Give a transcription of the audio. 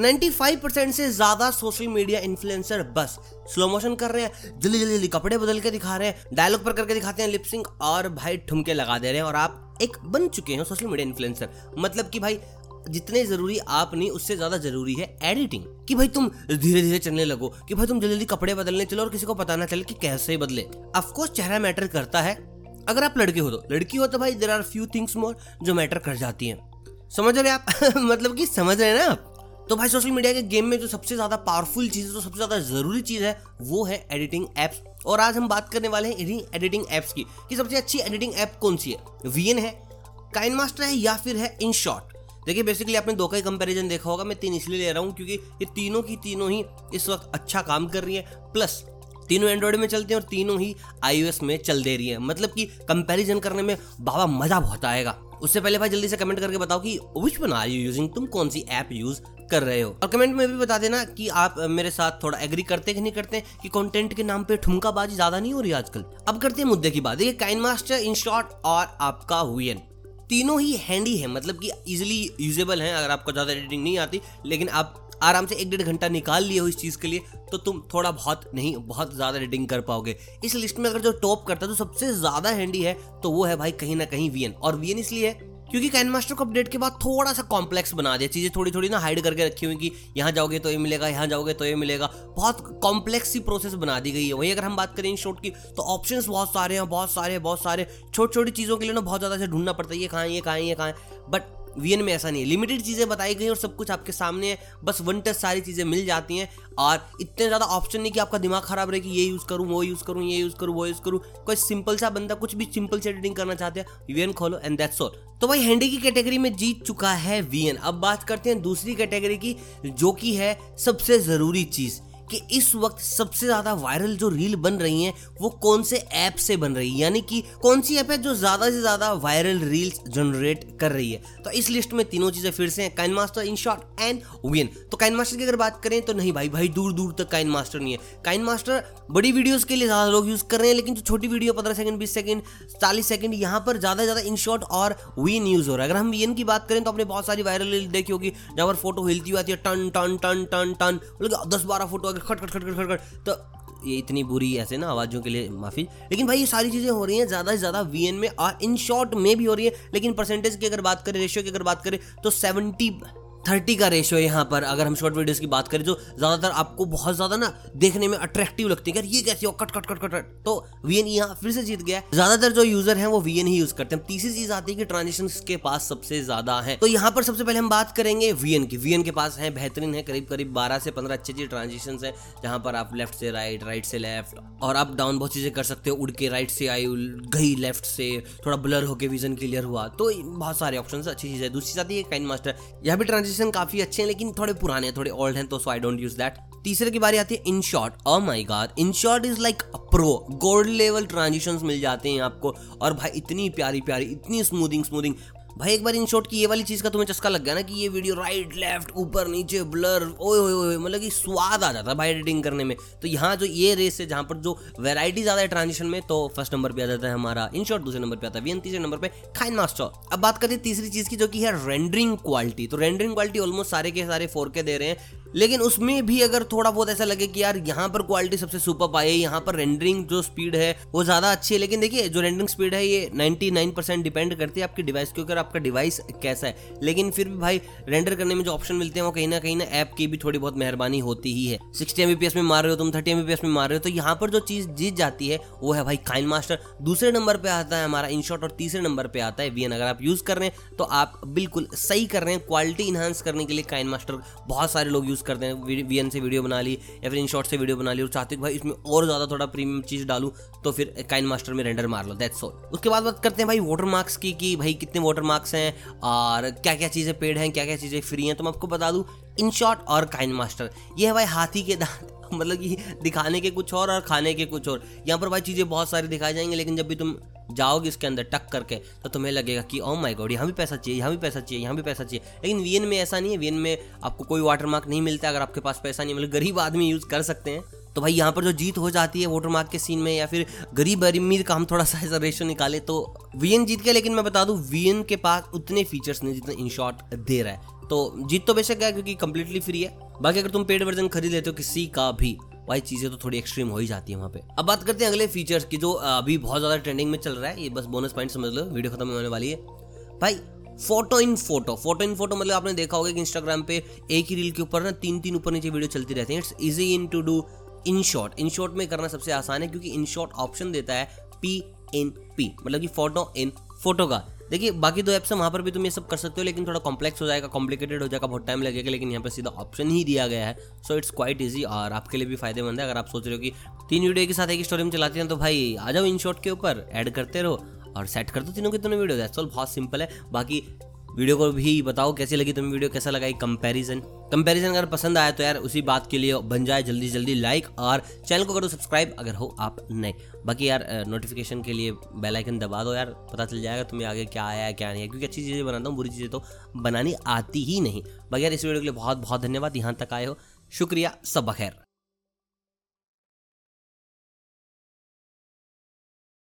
95% से ज़्यादा social media influencer बस। स्लो मोशन कर रहे हैं, जल्दी जल्दी जल्दी कपड़े बदल के दिखा रहे हैं डायलॉग पर करके दिखाते हैं लिपसिंग और भाई ठुमके लगा दे रहे हैं और आप एक बन चुके हैं सोशल मीडिया इन्फ्लुएंसर मतलब कि भाई, जितने ज़रूरी आप नहीं, उससे ज़्यादा ज़रूरी है एडिटिंग कि भाई तुम धीरे धीरे चलने लगो, कि भाई तुम जल्दी जल्दी कपड़े बदलने चलो और किसी को पता ना चले कि कैसे बदले। अफकोर्स चेहरा मैटर करता है। अगर आप लड़के हो तो लड़की हो तो भाई there are few things more जो मैटर कर जाती हैं। समझ रहे आप? मतलब कि समझ रहे हैं ना आप? तो भाई सोशल मीडिया के गेम में जो सबसे ज़्यादा पावरफुल चीज़ है, जो सबसे ज़्यादा ज़रूरी चीज़ है, वो है एडिटिंग एप्स और आज हम बात करने वाले हैं इन्हीं एडिटिंग एप्स की, कि सबसे अच्छी एडिटिंग ऐप कौन सी है? वीएन है काइन मास्टर है या फिर है इन शॉर्ट देखिए बेसिकली आपने दो का ही कंपैरिजन देखा होगा, मैं तीन इसलिए ले रहा हूँ क्योंकि ये तीनों की तीनों ही इस वक्त अच्छा काम कर रही है। प्लस तीनों एंड्रॉइड में चलते हैं और तीनों ही आईओएस में चल दे रही है। मतलब कि कंपैरिजन करने में बाबा मज़ा बहुत आएगा। उससे पहले भाई जल्दी से कमेंट करके बताओ कि which one are you using तुम कौन सी ऐप यूज़ कर रहे हो। और कमेंट में भी बता देना कि आप मेरे साथ थोड़ा एग्री करते कि नहीं करते, कि कंटेंट के नाम पे ठुमका बाजी ज़्यादा नहीं हो रही आजकल। अब करते हैं मुद्दे की बात। देखिए काइन मास्टर इन शॉर्ट और आपका हुएन तीनों ही हैंडी है मतलब कि इजिली यूजेबल है, अगर आपको ज़्यादा एडिटिंग नहीं आती, लेकिन आप आराम से एक डेढ़ घंटा निकाल लिए हो इस चीज़ के लिए तो तुम थोड़ा बहुत नहीं, बहुत ज़्यादा एडिटिंग कर पाओगे। इस लिस्ट में अगर जो टॉप करता है तो सबसे ज़्यादा हैंडी है तो वो है भाई कहीं ना कहीं वीएन और वीएन इसलिए है क्योंकि कैन मास्टर को अपडेट के बाद थोड़ा सा कॉम्प्लेक्स बना दिया। चीज़ें थोड़ी थोड़ी ना हाइड करके रखी हुई कि यहाँ जाओगे तो ये मिलेगा, यहाँ जाओगे तो ये मिलेगा। बहुत कॉम्प्लेक्स सी प्रोसेस बना दी गई है। वही अगर हम बात करें इन शॉर्ट की तो ऑप्शन बहुत सारे हैं, बहुत सारे बहुत सारे छोटी छोटी चीज़ों के लिए ना बहुत ज़्यादा से ढूंढना पड़ता है, ये कहाँ ये कहाँ ये कहाँ बट वीएन में ऐसा नहीं है। लिमिटेड चीज़ें बताई गई और सब कुछ आपके सामने है। बस वन टच सारी चीज़ें मिल जाती हैं और इतने ज़्यादा ऑप्शन नहीं कि आपका दिमाग खराब रहे कि ये यूज़ करूँ, वो यूज़ करूँ, ये यूज़ करूँ, वो यूज़ करूँ। कोई सिंपल सा बंदा कुछ भी सिंपल से एडिटिंग करना चाहते हैं वीएन खोलो एंड दैट्स ऑल तो भाई हैंडी की कैटेगरी में जीत चुका है वीएन अब बात करते हैं दूसरी कैटेगरी की, जो कि है सबसे ज़रूरी चीज़। कि इस वक्त सबसे ज़्यादा वायरल जो रील बन रही हैं, वो कौन से ऐप से बन रही है? यानी कि कौन सी ऐप है जो ज़्यादा से ज़्यादा वायरल रील्स जनरेट कर रही है? तो इस लिस्ट में तीनों चीज़ें फिर से हैं KineMaster InShot and VN तो काइन मास्टर की अगर बात करें तो नहीं भाई भाई दूर दूर तक काइन मास्टर नहीं है। काइन मास्टर बड़ी वीडियोस के लिए ज़्यादा लोग यूज़ कर रहे हैं, लेकिन जो छोटी वीडियो पंद्रह सेकंड बीस सेकंड चालीस सेकंड यहाँ पर ज़्यादा से ज़्यादा इन शॉर्ट और विन यूज़ हो रहा है। अगर हम विन की बात करें तो आपने बहुत सारी वायरल रील देखी होगी, जहाँ पर फ़ोटो हिलती हुई आती है, टन टन टन टन टन। मतलब दस बारह फ़ोटो अगर खट खट खट खट खट तो ये इतनी बुरी ऐसे ना आवाज़ों के लिए माफ़ी। लेकिन भाई ये सारी चीज़ें हो रही हैं, ज़्यादा से ज़्यादा वीएन में और इन शॉर्ट में भी हो रही है। लेकिन परसेंटेज की अगर बात करें रेशियो की अगर बात करें तो सेवेंटी थर्टी का रेशियो है यहाँ पर, अगर हम शॉर्ट वीडियोस की बात करें जो ज़्यादातर आपको बहुत ज़्यादा ना देखने में अट्रैक्टिव लगती है ये कैसे हो, cut cut cut cut cut. तो वीएन यहाँ फिर से जीत गया। ज़्यादातर जो यूज़र हैं वो वीएन ही यूज़ करते हैं। तीसरी चीज़ आती है कि ट्रांजेक्शन के पास सबसे ज़्यादा है। तो यहाँ पर सबसे पहले हम बात करेंगे वी एन की। वी एन के पास है, बेहतरीन है करीब करीब बारह से पंद्रह अच्छी अच्छी ट्रांजेक्शन है, जहाँ पर आप लेफ़्ट से राइट राइट से लेफ़्ट और अप डाउन बहुत चीज़ें कर सकते हो। उड़ के राइट से आई गई लेफ़्ट से, थोड़ा ब्लर होकर विजन क्लियर हुआ। तो बहुत सारे ऑप्शन अच्छी चीज़ है। दूसरी चीज़ आती है काइन मास्टर यहाँ भी ट्रांजेक्शन काफ़ी अच्छे हैं, लेकिन थोड़े पुराने थोड़े ओल्ड हैं तो so I don't use that तीसरे की बारी आती है InShot oh my God InShot is like pro gold level transition मिल जाते हैं आपको। और भाई, इतनी प्यारी प्यारी इतनी स्मूदिंग स्मूथिंग भाई, एक बार इन शॉर्ट की ये वाली चीज़ का तुम्हें चस्का लग गया ना कि ये वीडियो राइट लेफ़्ट ऊपर, नीचे ब्लर ओए ओए ओए मतलब कि स्वाद आ जाता है भाई एडिटिंग करने में। तो यहाँ जो ये रेस है, जहाँ पर जो वेराइटी ज़्यादा है ट्रांजिशन में तो फ़र्स्ट नंबर पर आ जाता है हमारा इन शॉर्ट दूसरे नंबर पर आता है वीएन तीसरे नंबर पर खाइन मास्टर अब बात करें तीसरी चीज़ की, जो की है रेंडरिंग क्वालिटी तो रेंडरिंग क्वालिटी ऑलमोस्ट सारे के सारे फोर दे रहे हैं। लेकिन उसमें भी अगर थोड़ा बहुत ऐसा लगे कि यार, यहाँ पर क्वालिटी सबसे सुपर पाए यहाँ पर रेंडरिंग जो स्पीड है, वो ज़्यादा अच्छी है, लेकिन देखिए, जो रेंडरिंग स्पीड है, ये 99% डिपेंड करती है आपके डिवाइस के ऊपर, आपका डिवाइस कैसा है। लेकिन फिर भी भाई रेंडर करने में जो ऑप्शन मिलते हैं, वो कहीं ना कहीं ना ऐप की भी थोड़ी बहुत मेहरबानी होती ही है। सिक्सटी एम में मार रहे हो तुम थर्टी एम में मार रहे हो तो यहाँ पर जो चीज़ जीत जाती है, वो है भाई काइन मास्टर दूसरे नंबर पर आता है हमारा इन और तीसरे नंबर पर आता है वीएन अगर आप यूज़ कर रहे हैं तो आप बिल्कुल सही कर रहे हैं क्वालिटी इन्हांस करने के लिए काइन मास्टर बहुत सारे लोग यूज़ करते हैं वी से वीडियो बना ली, या फिर इन शॉर्ट से वीडियो बना ली, और चाहते भाई इसमें और ज़्यादा थोड़ा प्रीमियम चीज़ डालूँ तो फिर काइन मास्टर में रेंडर मार लो दैट्स ऑल उसके बाद बात करते हैं भाई वाटर मार्क्स की, कि भाई कितने वाटर मार्क्स हैं, और क्या क्या चीज़ें पेड हैं क्या क्या चीज़ें फ्री हैं तो मैं आपको बता दूँ इन शॉर्ट और काइन मास्टर। ये है भाई हाथी के दांत। मतलब कि दिखाने के कुछ और और खाने के कुछ और। यहाँ पर भाई चीज़ें बहुत सारी दिखाई जाएँगी, लेकिन जब भी तुम जाओगे इसके अंदर टक करके तो तुम्हें लगेगा कि ओ माय गॉड यहाँ भी पैसा चाहिए, यहाँ भी पैसा चाहिए, यहाँ भी पैसा चाहिए। लेकिन वीएन में ऐसा नहीं है। वीएन में आपको कोई वाटर मार्क नहीं मिलता। अगर आपके पास पैसा नहीं मतलब गरीब आदमी यूज़ कर सकते हैं। तो भाई यहाँ पर जो जीत हो जाती है वाटर मार्क के सीन में, या फिर गरीब अमीर का हम थोड़ा सा ऐसा रेशो निकाले तो वीएन जीत गया। लेकिन मैं बता दूँ वीएन के पास उतने फीचर्स नहीं जितने इन शॉर्ट दे रहा है। तो जीत तो बेशक गया क्योंकि कंप्लीटली फ्री है। बाकी अगर तुम पेड वर्जन खरीद लेते हो किसी का भी, भाई चीज़ें तो थोड़ी एक्सट्रीम हो ही जाती है वहाँ पे। अब बात करते हैं अगले फीचर्स की, जो अभी बहुत ज़्यादा ट्रेंडिंग में चल रहा है। ये बस बोनस पॉइंट समझ लो वीडियो खत्म होने वाली है। भाई photo in photo photo in photo मतलब आपने देखा होगा कि इंस्टाग्राम पे एक ही रील के ऊपर ना तीन तीन ऊपर नीचे वीडियो चलती रहती है। It's easy in to do InShot InShot में करना सबसे आसान है, क्योंकि इन शॉर्ट ऑप्शन देता है पी इन पी मतलब कि फ़ोटो इन फ़ोटो का। देखिए, बाकी दो ऐप्स है, वहाँ पर भी तुम ये सब कर सकते हो, लेकिन थोड़ा कॉम्प्लेक्स हो जाएगा कॉम्प्लिकेटेड हो जाएगा, बहुत टाइम लगेगा, लेकिन यहाँ पर सीधा ऑप्शन ही दिया गया है। सो इट्स क्वाइट ईजी और आपके लिए भी फ़ायदेमंद है। अगर आप सोच रहे हो कि तीन वीडियो के साथ एक स्टोरी में चलाते हैं तो भाई, आ जाओ इन शॉर्ट के ऊपर ऐड करते रहो और सेट कर दो तीनों के तीनों वीडियो दैट्स ऑल बहुत सिंपल है। बाकी वीडियो को भी बताओ कैसी लगी तुम्हें वीडियो, कैसा लगा कंपैरिजन कंपैरिजन अगर पसंद आया तो यार उसी बात के लिए बन जाए जल्दी जल्दी लाइक और चैनल को करो सब्सक्राइब अगर हो आप नए। बाकी यार नोटिफिकेशन के लिए बेल आइकन दबा दो यार, पता चल जाएगा तुम्हें आगे क्या आया, क्या नहीं है क्योंकि अच्छी चीज़ें बनाता हूँ, बुरी चीज़ें तो बनानी आती ही नहीं। बाकी यार इस वीडियो के लिए बहुत बहुत धन्यवाद, यहाँ तक आए हो। शुक्रिया, सब खैर